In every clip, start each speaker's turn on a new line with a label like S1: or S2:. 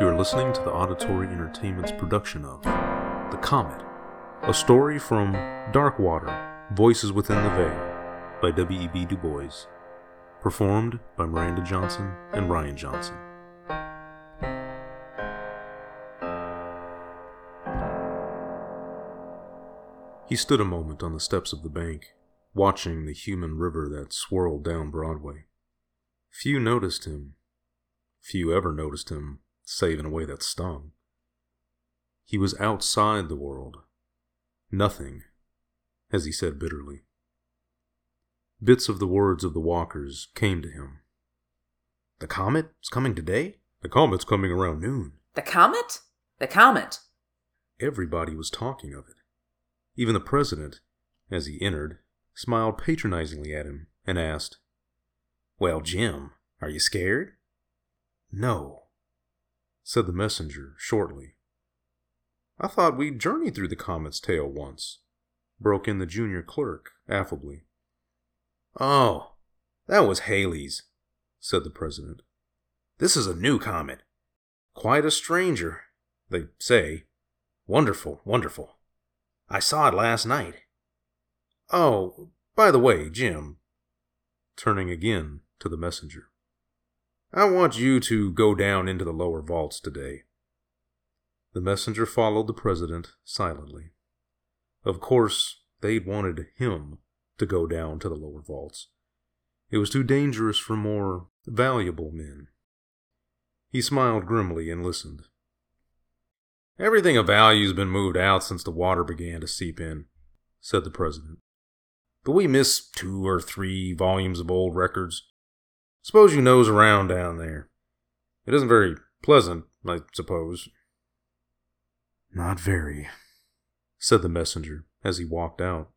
S1: You are listening to the Auditory Entertainment's production of The Comet, a story from Darkwater Voices Within the Veil by W.E.B. Du Bois, performed by Miranda Johnson and Ryan Johnson. He stood a moment on the steps of the bank, watching the human river that swirled down Broadway. Few noticed him. Few ever noticed him, save in a way that stung. He was outside the world. Nothing, as he said bitterly. Bits of the words of the walkers came to him.
S2: The comet's is coming today?
S1: The comet's coming around noon.
S3: The comet? The comet.
S1: Everybody was talking of it. Even the president, as he entered, smiled patronizingly at him and asked,
S2: Well, Jim, are you scared?
S1: No, said the messenger shortly. I thought we'd journeyed through the comet's tail once, broke in the junior clerk affably.
S2: Oh, that was Halley's,
S1: said the president.
S2: This is a new comet. Quite a stranger, they say. Wonderful, wonderful. I saw it last night.
S1: Oh, by the way, Jim, turning again to the messenger, I want you to go down into the lower vaults today. The messenger followed the president silently. Of course, they'd wanted him to go down to the lower vaults. It was too dangerous for more valuable men. He smiled grimly and listened. Everything of value's been moved out since the water began to seep in, said the president. But we miss two or three volumes of old records. Suppose you nose around down there. It isn't very pleasant, I suppose.
S2: Not very,
S1: said the messenger as he walked out.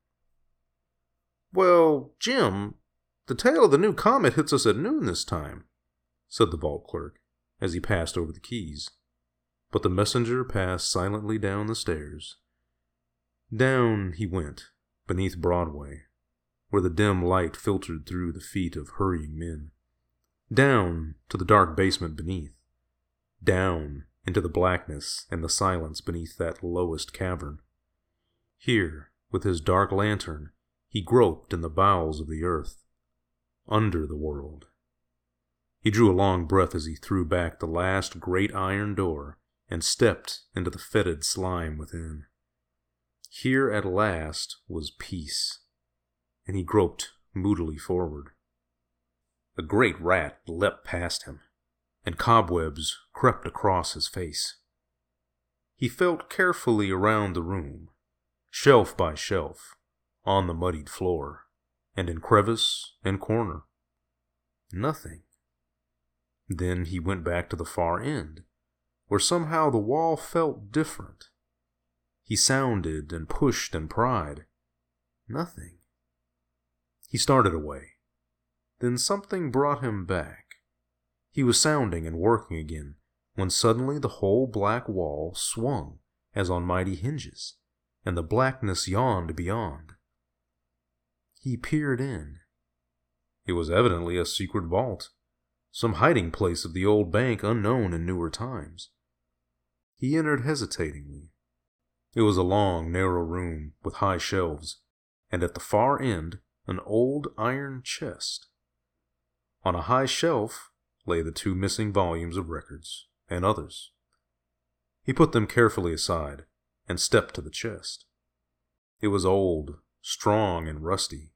S1: Well, Jim, the tail of the new comet hits us at noon this time, said the vault clerk as he passed over the keys. But the messenger passed silently down the stairs. Down he went, beneath Broadway, where the dim light filtered through the feet of hurrying men. Down to the dark basement beneath. Down into the blackness and the silence beneath that lowest cavern. Here, with his dark lantern, he groped in the bowels of the earth, under the world. He drew a long breath as he threw back the last great iron door and stepped into the fetid slime within. Here at last was peace, and he groped moodily forward. A great rat leapt past him, and cobwebs crept across his face. He felt carefully around the room, shelf by shelf, on the muddied floor, and in crevice and corner. Nothing. Then he went back to the far end where somehow the wall felt different. He sounded and pushed and pried. Nothing. He started away. Then something brought him back. He was sounding and working again when suddenly the whole black wall swung as on mighty hinges, and the blackness yawned beyond. He peered in. It was evidently a secret vault, some hiding place of the old bank unknown in newer times. He entered hesitatingly. It was a long, narrow room with high shelves, and at the far end, an old iron chest. On a high shelf lay the two missing volumes of records and others. He put them carefully aside and stepped to the chest. It was old, strong, and rusty.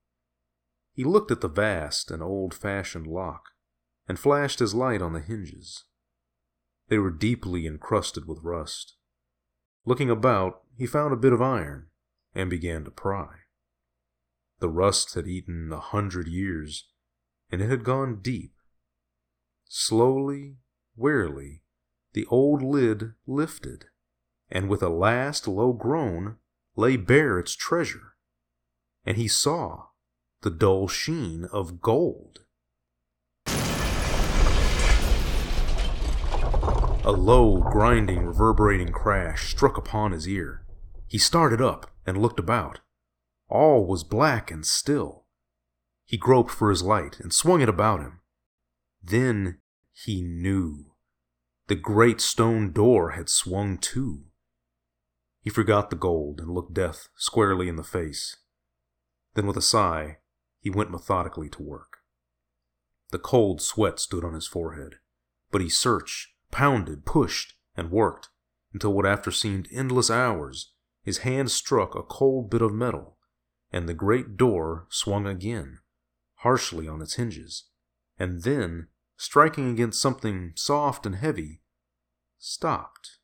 S1: He looked at the vast and old fashioned lock and flashed his light on the hinges. They were deeply encrusted with rust. Looking about, he found a bit of iron and began to pry. The rust had eaten a hundred years, and it had gone deep. Slowly, wearily, the old lid lifted, and with a last low groan lay bare its treasure, and he saw the dull sheen of gold. A low, grinding, reverberating crash struck upon his ear. He started up and looked about. All was black and still. He groped for his light and swung it about him. Then he knew. The great stone door had swung to. He forgot the gold and looked death squarely in the face. Then, with a sigh, he went methodically to work. The cold sweat stood on his forehead, but he searched, pounded, pushed, and worked until what after seemed endless hours, his hand struck a cold bit of metal, and the great door swung again, harshly on its hinges, and then, striking against something soft and heavy, stopped.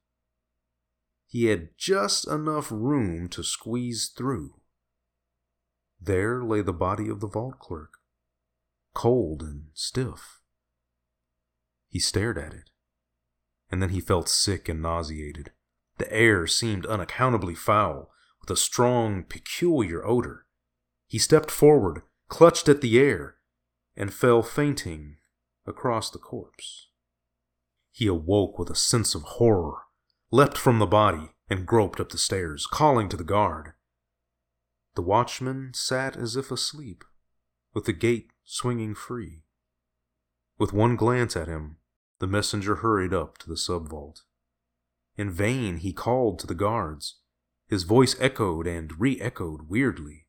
S1: He had just enough room to squeeze through. There lay the body of the vault clerk, cold and stiff. He stared at it, and then he felt sick and nauseated. The air seemed unaccountably foul, with a strong, peculiar odor. He stepped forward, clutched at the air, and fell fainting across the corpse. He awoke with a sense of horror, leapt from the body, and groped up the stairs, calling to the guard. The watchman sat as if asleep, with the gate swinging free. With one glance at him, the messenger hurried up to the sub vault. In vain he called to the guards. His voice echoed and re echoed weirdly.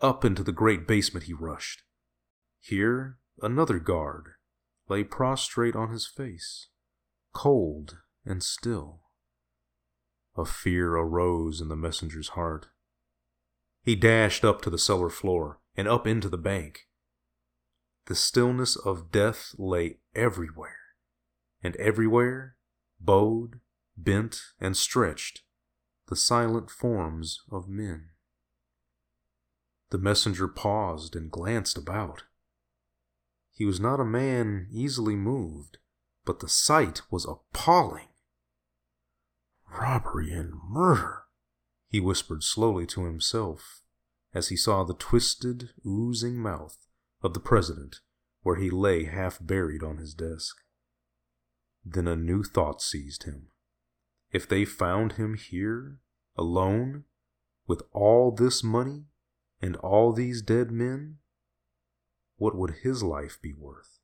S1: Up into the great basement he rushed. Here, another guard lay prostrate on his face, cold and still. A fear arose in the messenger's heart. He dashed up to the cellar floor and up into the bank. The stillness of death lay everywhere, and everywhere bowed, bent, and stretched the silent forms of men. The messenger paused and glanced about. He was not a man easily moved, but the sight was appalling. Robbery and murder, he whispered slowly to himself as he saw the twisted, oozing mouth of the president where he lay half buried on his desk. Then a new thought seized him. If they found him here, alone, with all this money and all these dead men, what would his life be worth?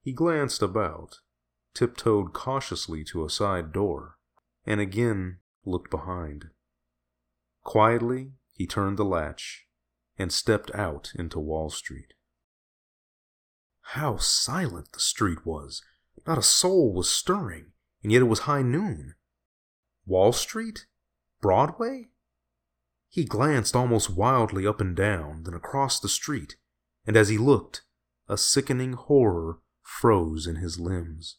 S1: He glanced about, tiptoed cautiously to a side door, and again looked behind. Quietly, he turned the latch and stepped out into Wall Street. How silent the street was! Not a soul was stirring, and yet it was high noon. Wall Street? Broadway? He glanced almost wildly up and down, then across the street, and as he looked, a sickening horror froze in his limbs.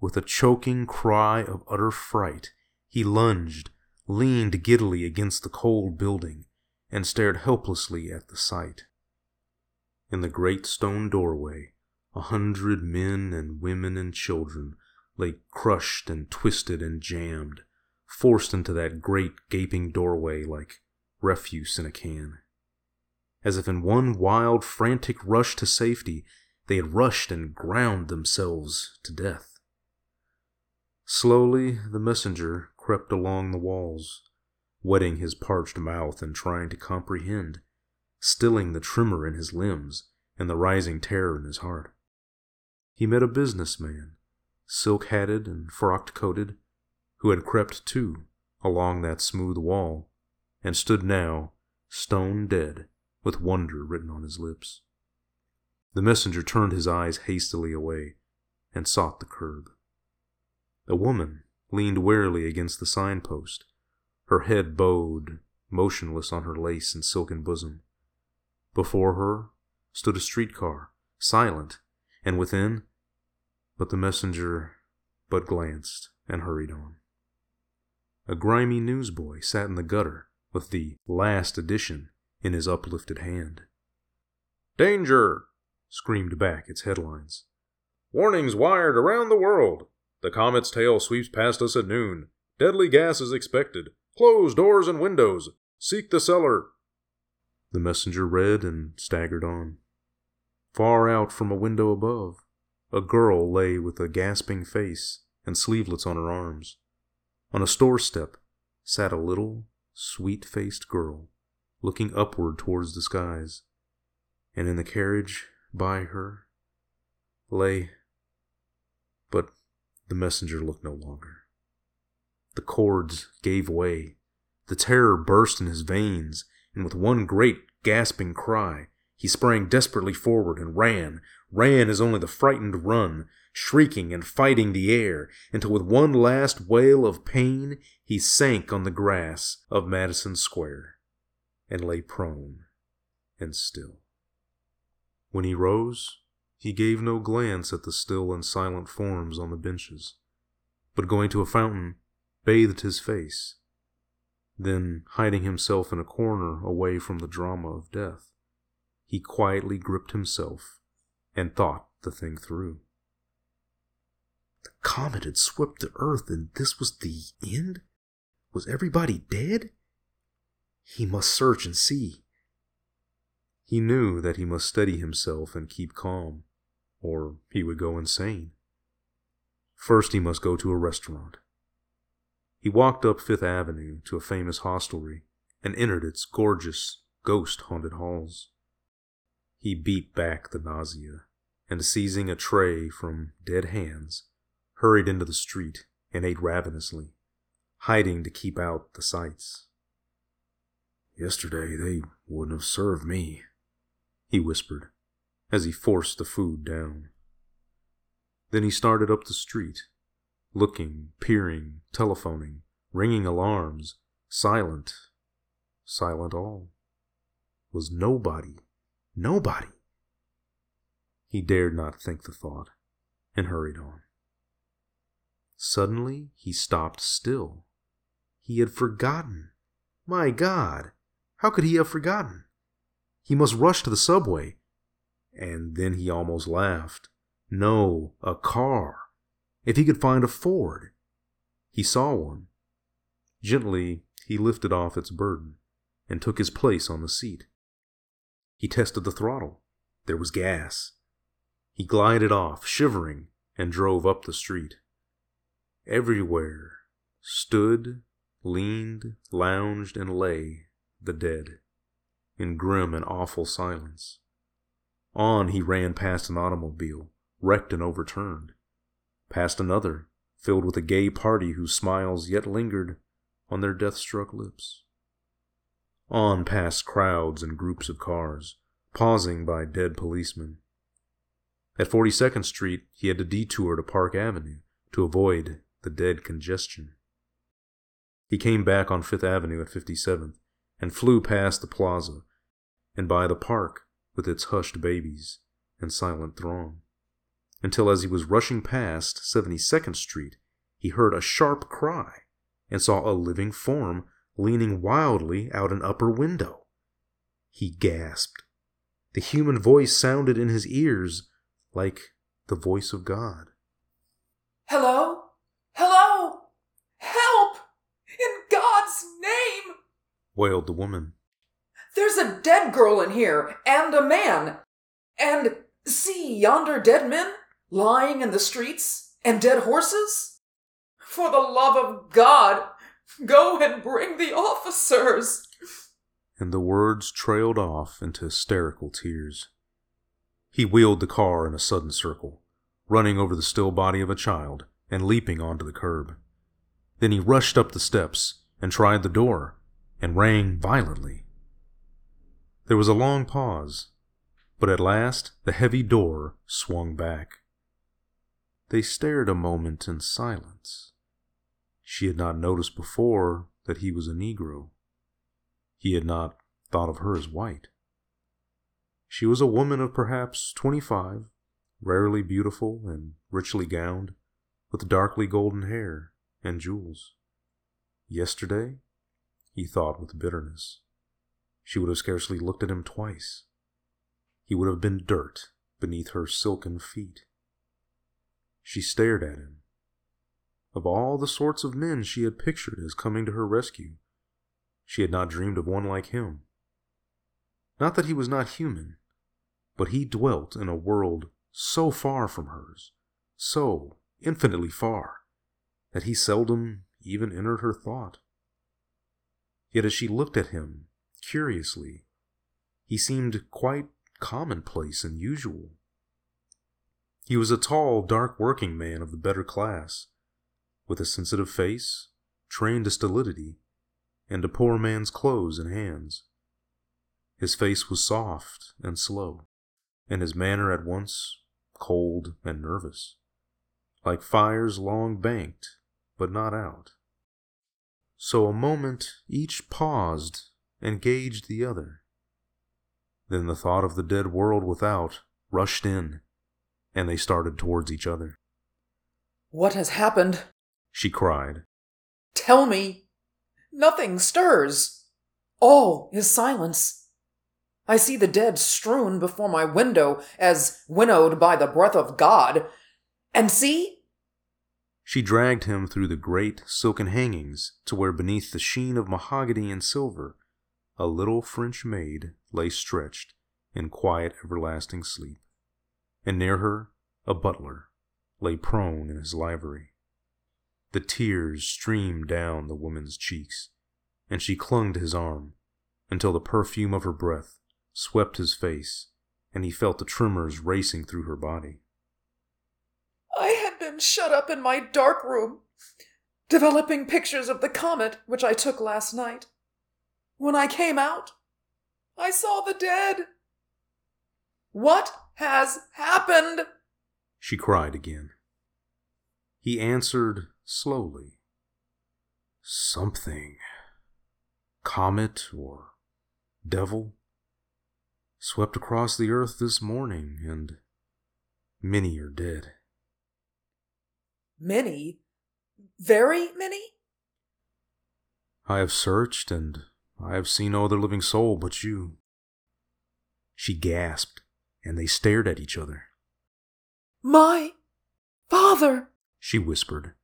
S1: With a choking cry of utter fright, he lunged, leaned giddily against the cold building, and stared helplessly at the sight. In the great stone doorway, a hundred men and women and children lay crushed and twisted and jammed, forced into that great gaping doorway like refuse in a can. As if in one wild, frantic rush to safety, they had rushed and ground themselves to death. Slowly, the messenger crept along the walls, wetting his parched mouth and trying to comprehend, stilling the tremor in his limbs and the rising terror in his heart. He met a businessman, silk hatted and frocked coated, who had crept too along that smooth wall and stood now stone dead with wonder written on his lips. The messenger turned his eyes hastily away and sought the curb. A woman leaned wearily against the signpost, her head bowed, motionless on her lace and silken bosom. Before her stood a streetcar, silent, and within, but the messenger but glanced and hurried on. A grimy newsboy sat in the gutter with the last edition in his uplifted hand. Danger! screamed back its headlines. Warnings wired around the world. The comet's tail sweeps past us at noon. Deadly gas is expected. Close doors and windows. Seek the cellar. The messenger read and staggered on. Far out from a window above, a girl lay with a gasping face and sleevelets on her arms. On a store step sat a little, sweet faced girl, looking upward towards the skies, and in the carriage by her lay but The messenger looked no longer. The cords gave way. The terror burst in his veins, and with one great gasping cry, he sprang desperately forward and ran, ran as only the frightened run, shrieking and fighting the air, until with one last wail of pain he sank on the grass of Madison Square and lay prone and still. When he rose, he gave no glance at the still and silent forms on the benches, but going to a fountain, bathed his face. Then, hiding himself in a corner away from the drama of death, he quietly gripped himself and thought the thing through. The comet had swept the earth, and this was the end? Was everybody dead? He must search and see. He knew that he must steady himself and keep calm, or he would go insane. First, he must go to a restaurant. He walked up Fifth Avenue to a famous hostelry and entered its gorgeous, ghost haunted halls. He beat back the nausea, and seizing a tray from dead hands, hurried into the street and ate ravenously, hiding to keep out the sights. Yesterday they wouldn't have served me, he whispered as he forced the food down. Then he started up the street, looking, peering, telephoning, ringing alarms, silent, silent all. Was nobody Nobody. He dared not think the thought, and hurried on. Suddenly he stopped still. He had forgotten. My God! How could he have forgotten? He must rush to the subway. And then he almost laughed. No, a car. If he could find a Ford. He saw one. Gently, he lifted off its burden and took his place on the seat. He tested the throttle. There was gas. He glided off, shivering, and drove up the street. Everywhere stood, leaned, lounged, and lay the dead, in grim and awful silence. On he ran past an automobile, wrecked and overturned, past another, filled with a gay party whose smiles yet lingered on their death struck lips on past crowds and groups of cars, pausing by dead policemen. At 42nd Street, he had to detour to Park Avenue to avoid the dead congestion. He came back on Fifth Avenue at 57th and flew past the plaza and by the park with its hushed babies and silent throng, until as he was rushing past 72nd Street, he heard a sharp cry and saw a living form leaning wildly out an upper window. He gasped. The human voice sounded in his ears like the voice of God.
S3: Hello? Hello? Help! In God's name!
S1: Wailed the woman.
S3: There's a dead girl in here, and a man. And see yonder dead men lying in the streets, and dead horses? For the love of God, Go and bring the officers.
S1: And the words trailed off into hysterical tears. He wheeled the car in a sudden circle, running over the still body of a child and leaping onto the curb. Then he rushed up the steps and tried the door and rang violently. There was a long pause, but at last the heavy door swung back. They stared a moment in silence. She had not noticed before that he was a Negro. He had not thought of her as white. She was a woman of perhaps twenty five, rarely beautiful and richly gowned, with darkly golden hair and jewels. Yesterday, he thought with bitterness, she would have scarcely looked at him twice. He would have been dirt beneath her silken feet. She stared at him, of all the sorts of men she had pictured as coming to her rescue, she had not dreamed of one like him. Not that he was not human, but he dwelt in a world so far from hers, so infinitely far, that he seldom even entered her thought. Yet as she looked at him curiously, he seemed quite commonplace and usual. He was a tall, dark working man of the better class, with a sensitive face, trained to stolidity, and a poor man's clothes and hands. His face was soft and slow, and his manner at once cold and nervous, like fires long banked but not out. So a moment each paused and gauged the other. Then the thought of the dead world without rushed in, and they started towards each other.
S3: What has happened?
S1: She cried.
S3: Tell me. Nothing stirs. All is silence. I see the dead strewn before my window as winnowed by the breath of God. And see,
S1: she dragged him through the great silken hangings to where beneath the sheen of mahogany and silver a little French maid lay stretched in quiet everlasting sleep, and near her a butler lay prone in his livery. The tears streamed down the woman's cheeks, and she clung to his arm until the perfume of her breath swept his face, and he felt the tremors racing through her body
S3: been shut up in my dark room, developing pictures of the comet which I took last night. When I came out, I saw the dead. What has happened?
S1: She cried again. He answered slowly. Something. Comet or devil swept across the earth this morning, and many are dead.
S3: Many? Very many?
S1: I have searched, and I have seen no other living soul but you. She gasped, and they stared at each other.
S3: My father,
S1: she whispered.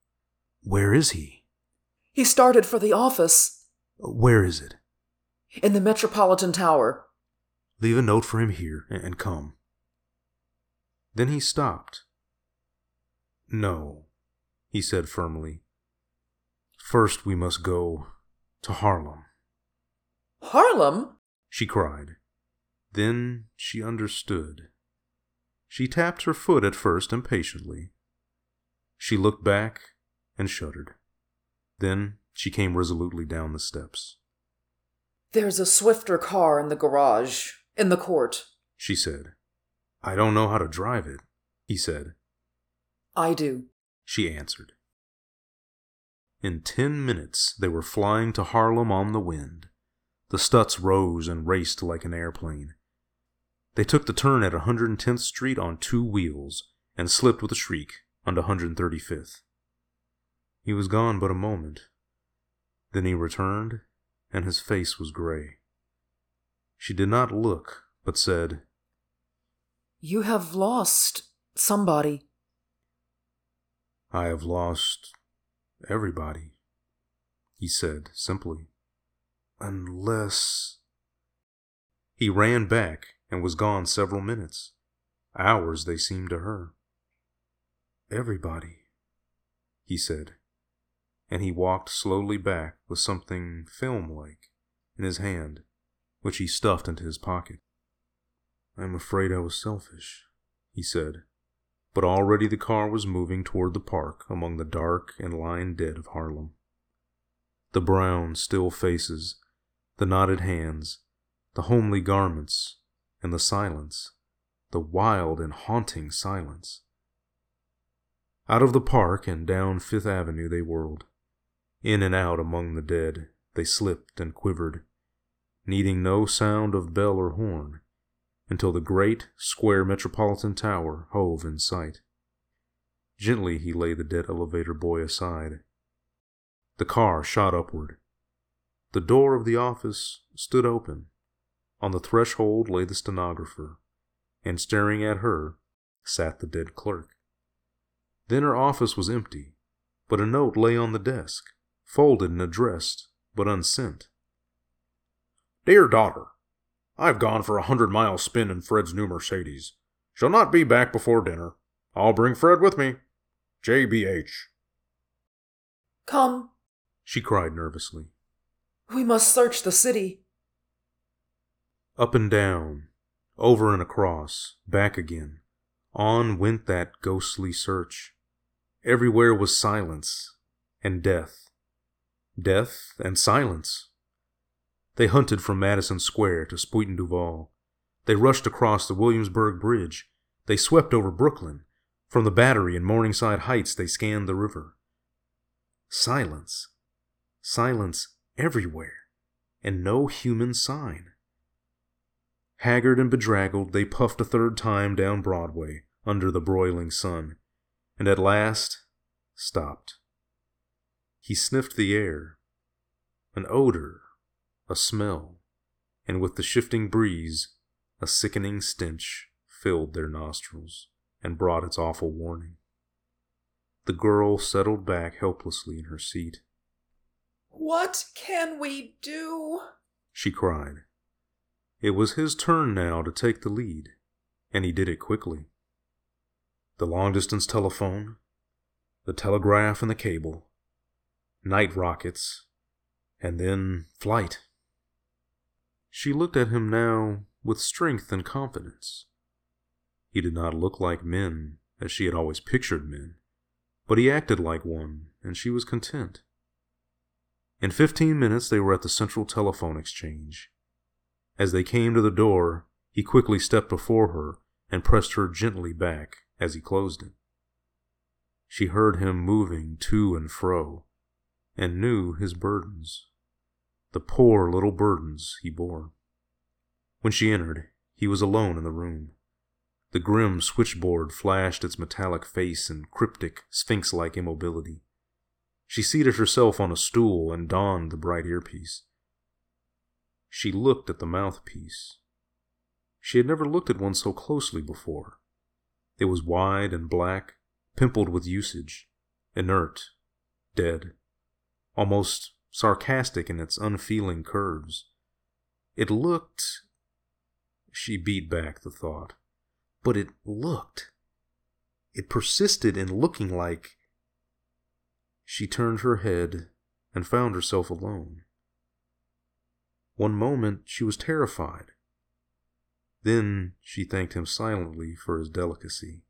S1: Where is he?
S3: He started for the office.
S1: Where is it?
S3: In the Metropolitan Tower.
S1: Leave a note for him here and come. Then he stopped. No, he said firmly. First, we must go to Harlem.
S3: Harlem?
S1: she cried. Then she understood. She tapped her foot at first impatiently. She looked back and shuddered. Then she came resolutely down the steps.
S3: There's a swifter car in the garage, in the court,
S1: she said. I don't know how to drive it, he said.
S3: I do
S1: she answered. In ten minutes they were flying to Harlem on the wind. The Stutz rose and raced like an airplane. They took the turn at 110th Street on two wheels and slipped with a shriek onto 135th. He was gone but a moment. Then he returned, and his face was gray. She did not look, but said,
S3: You have lost somebody.
S1: I have lost everybody, he said simply. Unless. He ran back and was gone several minutes. Hours they seemed to her. Everybody, he said, and he walked slowly back with something film like in his hand, which he stuffed into his pocket. I'm afraid I was selfish, he said, but already the car was moving toward the park among the dark and lying dead of Harlem. The brown, still faces, the knotted hands, the homely garments, and the silence, the wild and haunting silence. Out of the park and down Fifth Avenue they whirled. In and out among the dead they slipped and quivered, needing no sound of bell or horn, until the great, square Metropolitan Tower hove in sight. Gently he laid the dead elevator boy aside. The car shot upward. The door of the office stood open. On the threshold lay the stenographer, and staring at her sat the dead clerk. Then her office was empty, but a note lay on the desk, folded and addressed, but unsent.
S2: Dear daughter, I've gone for a hundred mile spin in Fred's new Mercedes. Shall not be back before dinner. I'll bring Fred with me. J.B.H.
S3: Come,
S1: she cried nervously.
S3: We must search the city.
S1: Up and down, over and across, back again, On went that ghostly search. Everywhere was silence and death. Death and silence. They hunted from Madison Square to Spuyten Duyvil. They rushed across the Williamsburg Bridge. They swept over Brooklyn. From the Battery and Morningside Heights, they scanned the river. Silence. Silence everywhere, and no human sign. Haggard and bedraggled, they puffed a third time down Broadway under the broiling sun, and at last stopped. He sniffed the air, an odor, a smell, and with the shifting breeze, a sickening stench filled their nostrils and brought its awful warning. The girl settled back helplessly in her seat.
S3: What can we do?
S1: She cried. It was his turn now to take the lead, and he did it quickly. The long distance telephone, the telegraph and the cable, night rockets, and then flight. She looked at him now with strength and confidence. He did not look like men as she had always pictured men, but he acted like one, and she was content. In fifteen minutes they were at the central telephone exchange. As they came to the door, he quickly stepped before her and pressed her gently back as he closed it. She heard him moving to and fro, and knew his burdens, the poor little burdens he bore. When she entered, he was alone in the room. The grim switchboard flashed its metallic face in cryptic, sphinx like immobility. She seated herself on a stool and donned the bright earpiece. She looked at the mouthpiece. She had never looked at one so closely before. It was wide and black, pimpled with usage, inert, dead, almost sarcastic in its unfeeling curves. It looked. She beat back the thought. But it looked. It persisted in looking like. She turned her head and found herself alone. One moment she was terrified. Then she thanked him silently for his delicacy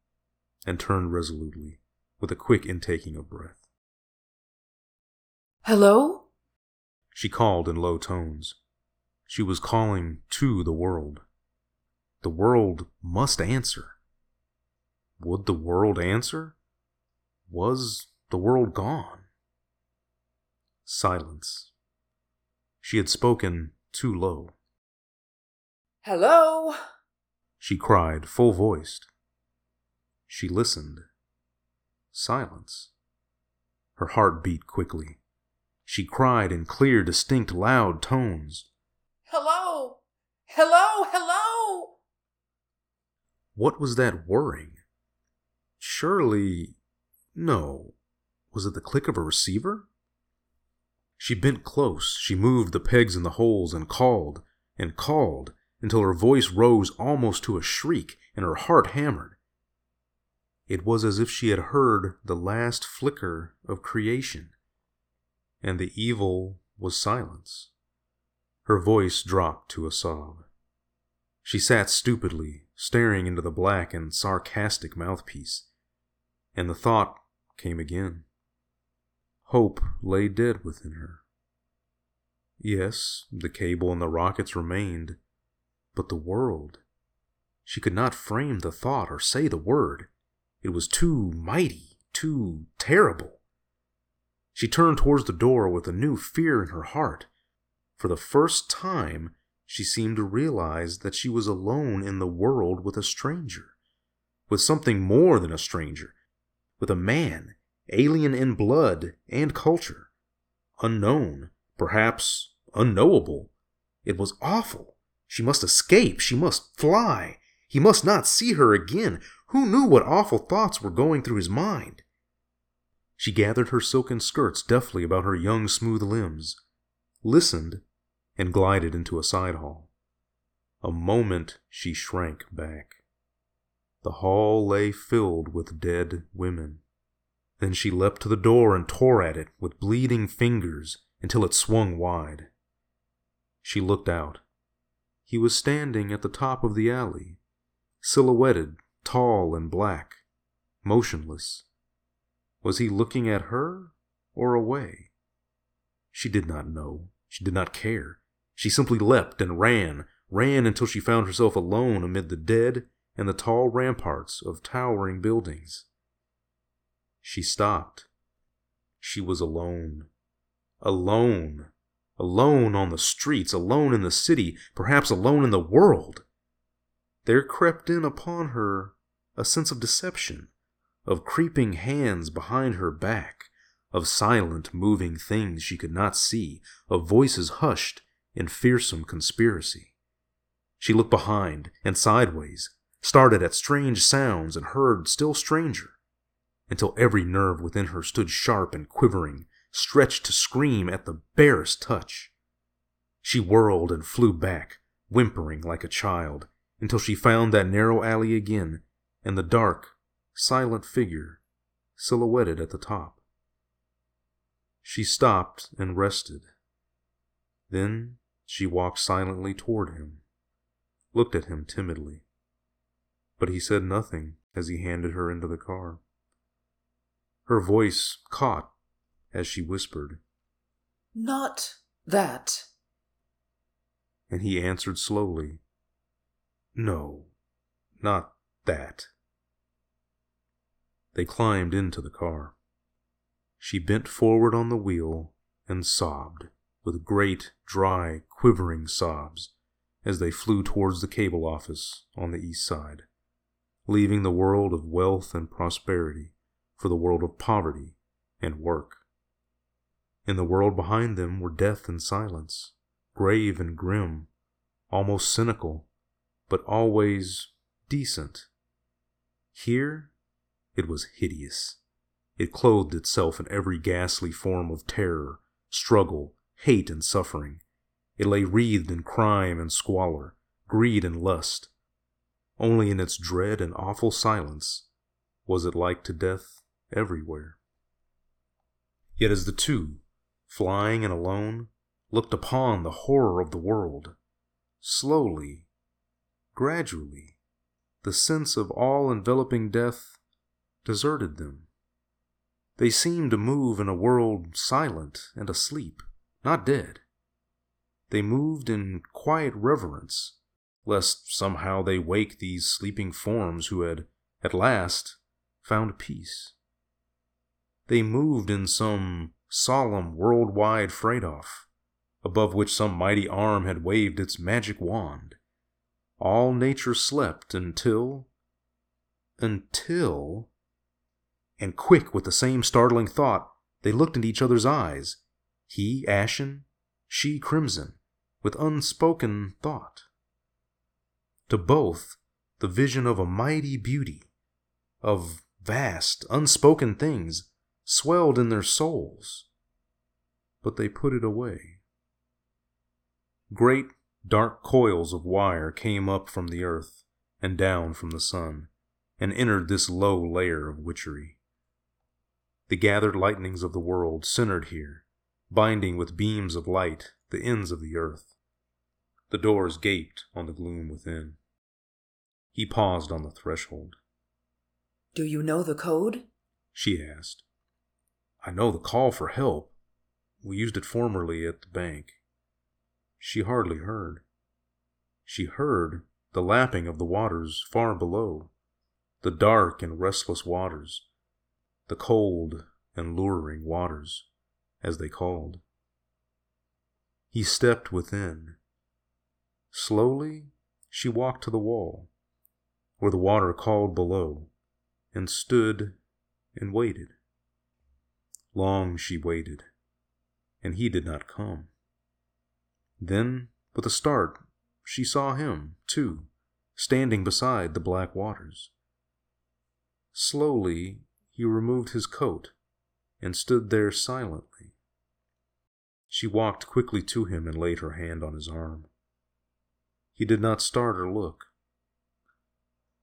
S1: and turned resolutely, with a quick intaking of breath.
S3: Hello?
S1: She called in low tones. She was calling to the world. The world must answer. Would the world answer? Was the world gone? Silence. She had spoken too low.
S3: Hello?
S1: She cried, full voiced. She listened. Silence. Her heart beat quickly. She cried in clear, distinct, loud tones.
S3: Hello? Hello? Hello?
S1: What was that whirring? Surely. No. Was it the click of a receiver? She bent close, she moved the pegs in the holes and called and called until her voice rose almost to a shriek and her heart hammered. It was as if she had heard the last flicker of creation, and the evil was silence. Her voice dropped to a sob. She sat stupidly, staring into the black and sarcastic mouthpiece, and the thought came again. Hope lay dead within her. Yes, the cable and the rockets remained, but the world. She could not frame the thought or say the word. It was too mighty, too terrible. She turned towards the door with a new fear in her heart. For the first time, she seemed to realize that she was alone in the world with a stranger, with something more than a stranger, with a man alien in blood and culture, unknown, perhaps unknowable. It was awful. She must escape. She must fly. He must not see her again. Who knew what awful thoughts were going through his mind? She gathered her silken skirts deftly about her young, smooth limbs, listened, and glided into a side hall. A moment she shrank back. The hall lay filled with dead women. Then she leapt to the door and tore at it with bleeding fingers until it swung wide. She looked out. He was standing at the top of the alley, silhouetted, tall and black, motionless. Was he looking at her or away? She did not know. She did not care. She simply leapt and ran, ran until she found herself alone amid the dead and the tall ramparts of towering buildings. She stopped. She was alone. Alone. Alone on the streets, alone in the city, perhaps alone in the world. There crept in upon her a sense of deception, of creeping hands behind her back, of silent, moving things she could not see, of voices hushed in fearsome conspiracy. She looked behind and sideways, started at strange sounds and heard still stranger, until every nerve within her stood sharp and quivering, stretched to scream at the barest touch. She whirled and flew back, whimpering like a child, until she found that narrow alley again and the dark, silent figure silhouetted at the top. She stopped and rested. Then she walked silently toward him, looked at him timidly. But he said nothing as he handed her into the car. Her voice caught as she whispered,
S3: Not that.
S1: And he answered slowly, No, not that. They climbed into the car. She bent forward on the wheel and sobbed, with great, dry, quivering sobs, as they flew towards the cable office on the east side, leaving the world of wealth and prosperity for the world of poverty and work. In the world behind them were death and silence, grave and grim, almost cynical, but always decent. Here, it was hideous. It clothed itself in every ghastly form of terror, struggle, hate, and suffering. It lay wreathed in crime and squalor, greed and lust. Only in its dread and awful silence was it like to death everywhere. Yet as the two, flying and alone, looked upon the horror of the world. Slowly, gradually, the sense of all enveloping death deserted them. They seemed to move in a world silent and asleep, not dead. They moved in quiet reverence, lest somehow they wake these sleeping forms who had, at last, found peace. They moved in some solemn worldwide Friedhof, above which some mighty arm had waved its magic wand. All nature slept until. until. And quick with the same startling thought, they looked into each other's eyes, he ashen, she crimson, with unspoken thought. To both, the vision of a mighty beauty, of vast, unspoken things, swelled in their souls, but they put it away. Great, dark coils of wire came up from the earth and down from the sun, and entered this low layer of witchery. The gathered lightnings of the world centered here, binding with beams of light the ends of the earth. The doors gaped on the gloom within. He paused on the threshold.
S3: Do you know the code?
S1: She asked. I know the call for help. We used it formerly at the bank. She hardly heard. She heard the lapping of the waters far below, the dark and restless waters, the cold and luring waters, as they called. He stepped within. Slowly, she walked to the wall, where the water called below, and stood and waited. Long she waited, and he did not come. Then, with a start, she saw him, too, standing beside the black waters. Slowly, he removed his coat and stood there silently. She walked quickly to him and laid her hand on his arm. He did not start or look.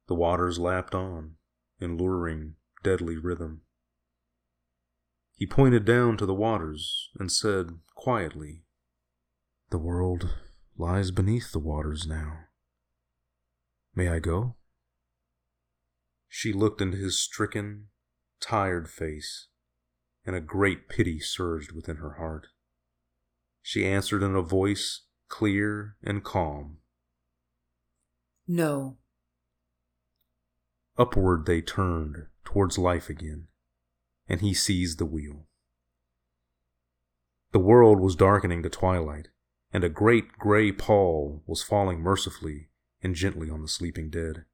S1: The waters lapped on in luring, deadly rhythm. He pointed down to the waters and said quietly, The world lies beneath the waters now. May I go? She looked into his stricken, tired face, and a great pity surged within her heart. She answered in a voice clear and calm
S3: No.
S1: Upward they turned towards life again, and he seized the wheel. The world was darkening to twilight, and a great gray pall was falling mercifully and gently on the sleeping dead.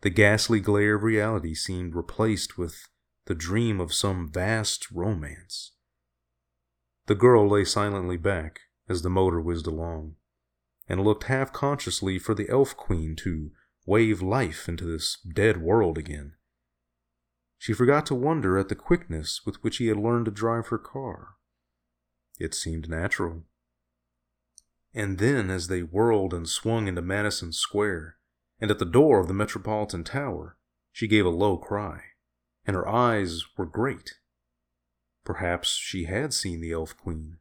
S1: The ghastly glare of reality seemed replaced with the dream of some vast romance. The girl lay silently back as the motor whizzed along, and looked half consciously for the elf queen to wave life into this dead world again. She forgot to wonder at the quickness with which he had learned to drive her car. It seemed natural. And then, as they whirled and swung into Madison Square, and at the door of the Metropolitan Tower, she gave a low cry, and her eyes were great. Perhaps she had seen the Elf Queen.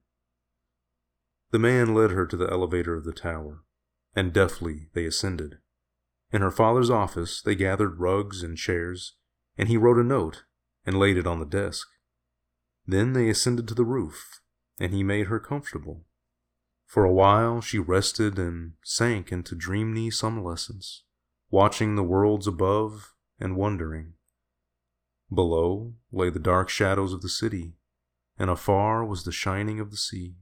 S1: The man led her to the elevator of the tower, and deftly they ascended. In her father's office, they gathered rugs and chairs, and he wrote a note and laid it on the desk. Then they ascended to the roof, and he made her comfortable. For a while she rested and sank into dreamy somnolence watching the worlds above and wondering. Below lay the dark shadows of the city, and afar was the shining of the sea.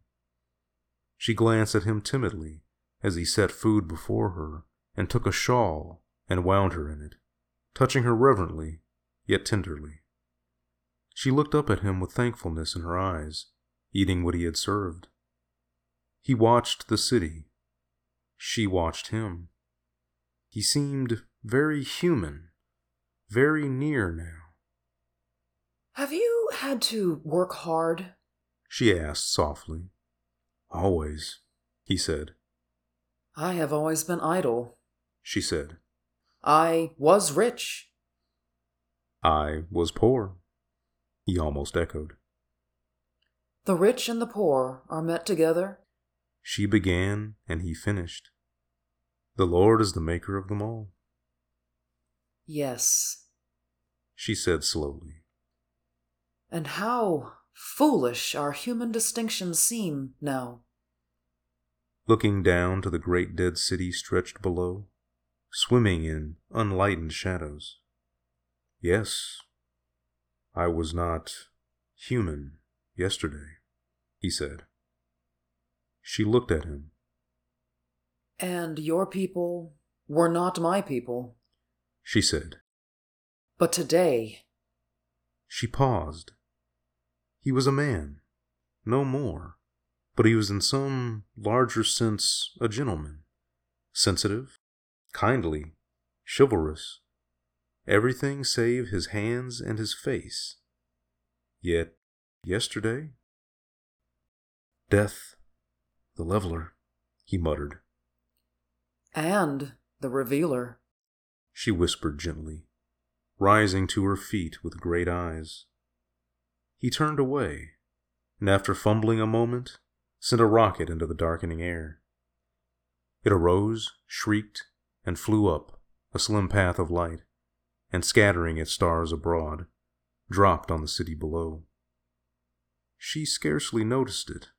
S1: She glanced at him timidly as he set food before her and took a shawl and wound her in it, touching her reverently yet tenderly. She looked up at him with thankfulness in her eyes, eating what he had served. He watched the city. She watched him. He seemed very human, very near now.
S3: Have you had to work hard?
S1: She asked softly. Always, he said.
S3: I have always been idle,
S1: she said.
S3: I was rich.
S1: I was poor, he almost echoed.
S3: The rich and the poor are met together.
S1: She began and he finished. The Lord is the maker of them all.
S3: Yes,
S1: she said slowly.
S3: And how foolish our human distinctions seem now.
S1: Looking down to the great dead city stretched below, swimming in unlightened shadows. Yes, I was not human yesterday, he said. She looked at him
S3: and your people were not my people,
S1: she said.
S3: But today.
S1: She paused. He was a man, no more, but he was in some larger sense a gentleman, sensitive, kindly, chivalrous, everything save his hands and his face. Yet, yesterday. Death, the leveler, he muttered
S3: and the revealer,
S1: she whispered gently, rising to her feet with great eyes. He turned away, and after fumbling a moment, sent a rocket into the darkening air. It arose, shrieked, and flew up a slim path of light, and scattering its stars abroad, dropped on the city below. She scarcely noticed it.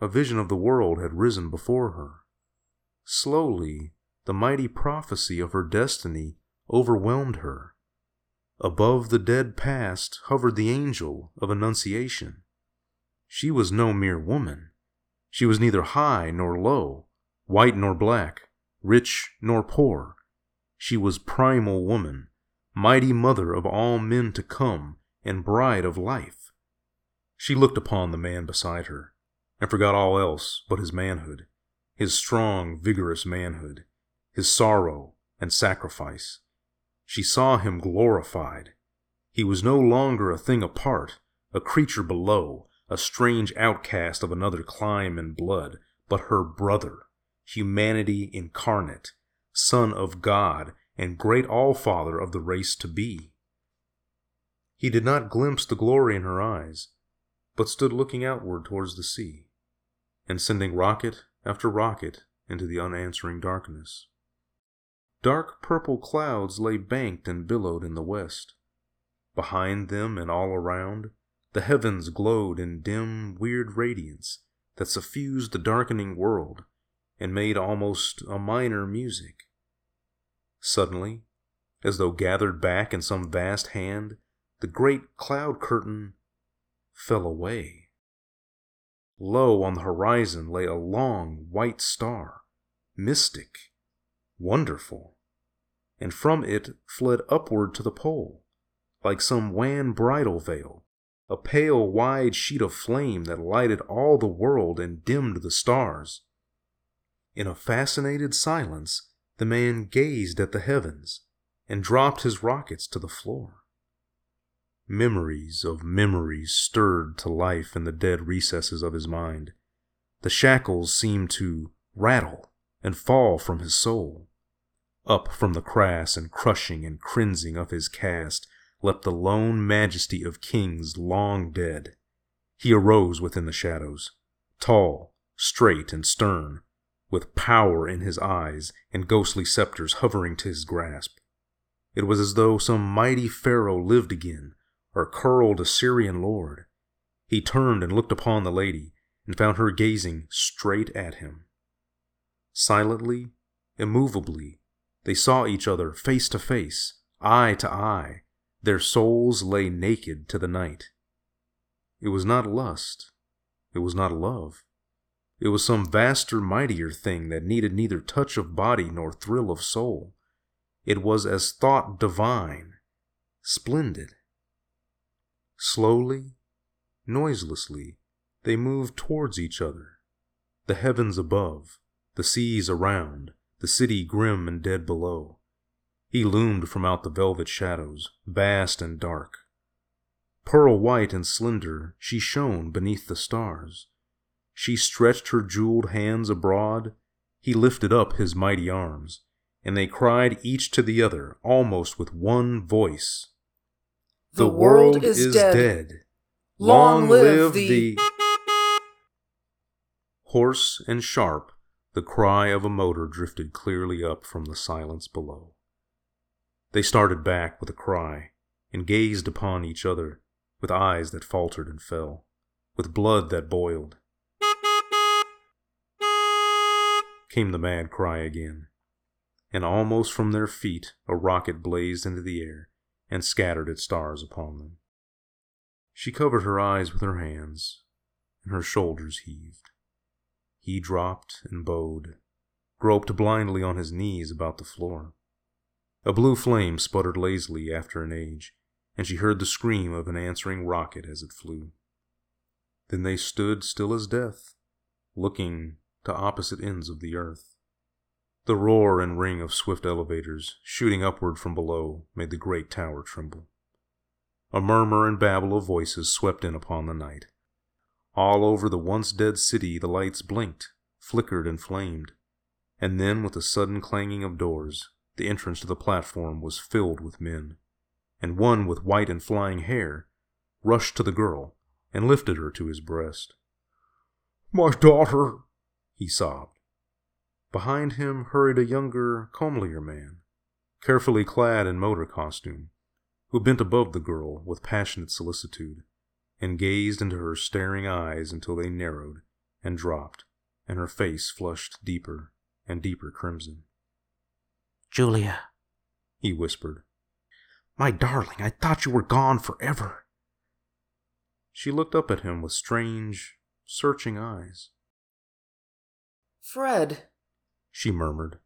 S1: A vision of the world had risen before her Slowly, the mighty prophecy of her destiny overwhelmed her. Above the dead past hovered the angel of Annunciation. She was no mere woman. She was neither high nor low, white nor black, rich nor poor. She was primal woman, mighty mother of all men to come, and bride of life. She looked upon the man beside her, and forgot all else but his manhood his strong, vigorous manhood, his sorrow and sacrifice. She saw him glorified. He was no longer a thing apart, a creature below, a strange outcast of another clime and blood, but her brother, humanity incarnate, Son of God, and great All Father of the race to be. He did not glimpse the glory in her eyes, but stood looking outward towards the sea, and sending rocket after rocket into the unanswering darkness. Dark purple clouds lay banked and billowed in the west. Behind them and all around, the heavens glowed in dim, weird radiance that suffused the darkening world and made almost a minor music. Suddenly, as though gathered back in some vast hand, the great cloud curtain fell away. Low on the horizon lay a long white star, mystic, wonderful, and from it fled upward to the pole, like some wan bridal veil, a pale wide sheet of flame that lighted all the world and dimmed the stars. In a fascinated silence, the man gazed at the heavens and dropped his rockets to the floor. Memories of memories stirred to life in the dead recesses of his mind. The shackles seemed to rattle and fall from his soul. Up from the crass and crushing and cringing of his caste leapt the lone majesty of kings long dead. He arose within the shadows, tall, straight, and stern, with power in his eyes and ghostly scepters hovering to his grasp. It was as though some mighty pharaoh lived again, or curled Assyrian lord. He turned and looked upon the lady, and found her gazing straight at him. Silently, immovably, they saw each other face to face, eye to eye. Their souls lay naked to the night. It was not lust. It was not love. It was some vaster, mightier thing that needed neither touch of body nor thrill of soul. It was as thought divine, splendid. Slowly, noiselessly, they moved towards each other. The heavens above, the seas around, the city grim and dead below. He loomed from out the velvet shadows, vast and dark. Pearl white and slender, she shone beneath the stars. She stretched her jeweled hands abroad. He lifted up his mighty arms, and they cried each to the other, almost with one voice
S3: The, world, is, is dead. dead. Long, live the.
S1: Hoarse and sharp, the cry of a motor drifted clearly up from the silence below. They started back with a cry and gazed upon each other with eyes that faltered and fell, with blood that boiled. came the mad cry again, and almost from their feet a rocket blazed into the air and scattered its stars upon them. She covered her eyes with her hands, and her shoulders heaved. He dropped and bowed, groped blindly on his knees about the floor. A blue flame sputtered lazily after an age, and she heard the scream of an answering rocket as it flew. Then they stood still as death, looking to opposite ends of the earth. The roar and ring of swift elevators shooting upward from below made the great tower tremble. A murmur and babble of voices swept in upon the night. All over the once dead city the lights blinked, flickered, and flamed, and then with a sudden clanging of doors, the entrance to the platform was filled with men, and one with white and flying hair rushed to the girl and lifted her to his breast.
S2: My daughter,
S1: he sobbed. Behind him hurried a younger, comelier man, carefully clad in motor costume, who bent above the girl with passionate solicitude and gazed into her staring eyes until they narrowed and dropped, and her face flushed deeper and deeper crimson.
S4: Julia,
S1: he whispered.
S4: My darling, I thought you were gone forever.
S1: She looked up at him with strange, searching eyes.
S3: Fred,
S1: she murmured,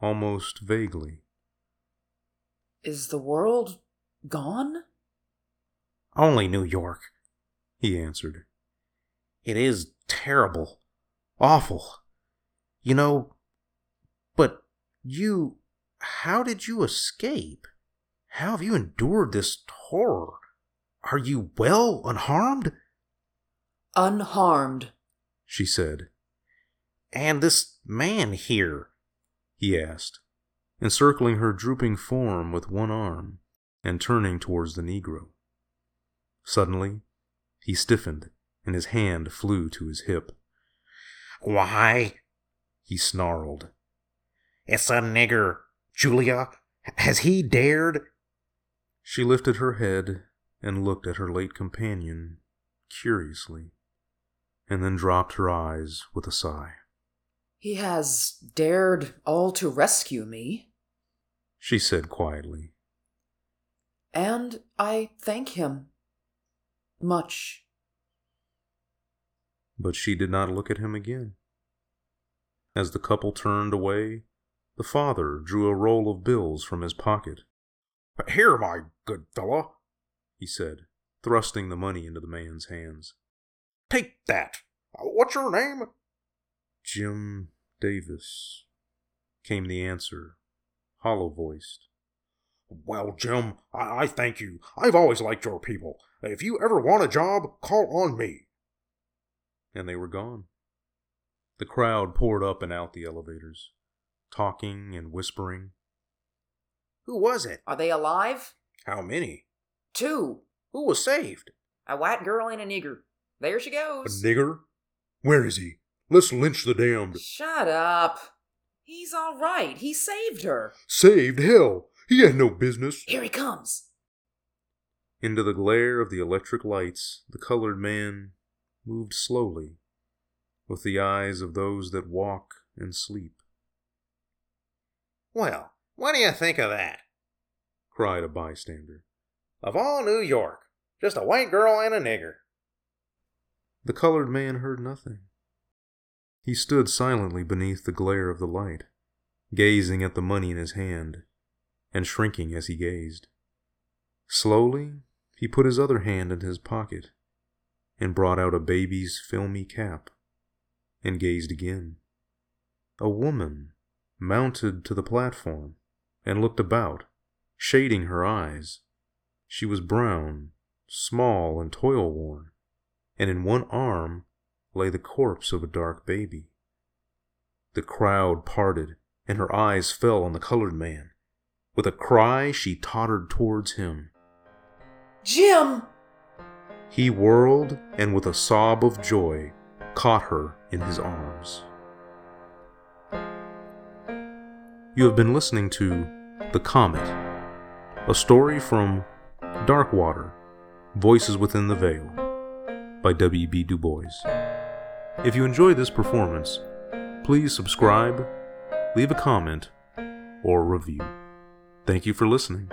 S1: almost vaguely.
S3: Is the world gone?
S4: Only New York, he answered. It is terrible, awful. You know, but you. How did you escape? How have you endured this horror? Are you well, unharmed?
S3: Unharmed,
S1: she said.
S4: And this man here?
S1: he asked, encircling her drooping form with one arm and turning towards the Negro. Suddenly, he stiffened and his hand flew to his hip.
S4: Why?
S1: He snarled.
S4: It's a nigger. Julia, has he dared?
S1: She lifted her head and looked at her late companion curiously, and then dropped her eyes with a sigh.
S3: He has dared all to rescue me,
S1: She said quietly.
S3: and I thank him. Much.
S1: But she did not look at him again. As the couple turned away, the father drew a roll of bills from his pocket.
S2: Here, my good fellow.
S1: He said, thrusting the money into the man's hands.
S2: Take that. What's your name?
S1: Jim Davis, came the answer, hollow voiced.
S2: Well, Jim, I-, I thank you. I've always liked your people. If you ever want a job, call on me.
S1: And they were gone. The crowd poured up and out the elevators, talking and whispering.
S4: Who was it?
S3: Are they alive?
S2: How many?
S3: Two.
S4: Who was saved?
S3: A white girl and a nigger. There she goes.
S2: A nigger? Where is he? Let's lynch the damned.
S3: Shut up. He's all right. He saved her.
S2: Saved hell. He had no business.
S3: Here he comes.
S1: Into the glare of the electric lights, the colored man moved slowly, with the eyes of those that walk and sleep.
S4: Well, what do you think of that?
S1: cried a bystander.
S4: Of all New York, just a white girl and a nigger.
S1: The colored man heard nothing. He stood silently beneath the glare of the light, gazing at the money in his hand, and shrinking as he gazed. Slowly, he put his other hand into his pocket and brought out a baby's filmy cap and gazed again. A woman mounted to the platform and looked about, shading her eyes. She was brown, small, and toil worn, and in one arm lay the corpse of a dark baby. The crowd parted, and her eyes fell on the colored man. With a cry, she tottered towards him.
S3: Jim!
S1: He whirled and, with a sob of joy, caught her in his arms. You have been listening to The Comet, a story from Darkwater Voices Within the Veil by W.E.B. Du Bois. If you enjoyed this performance, please subscribe, leave a comment, or review. Thank you for listening.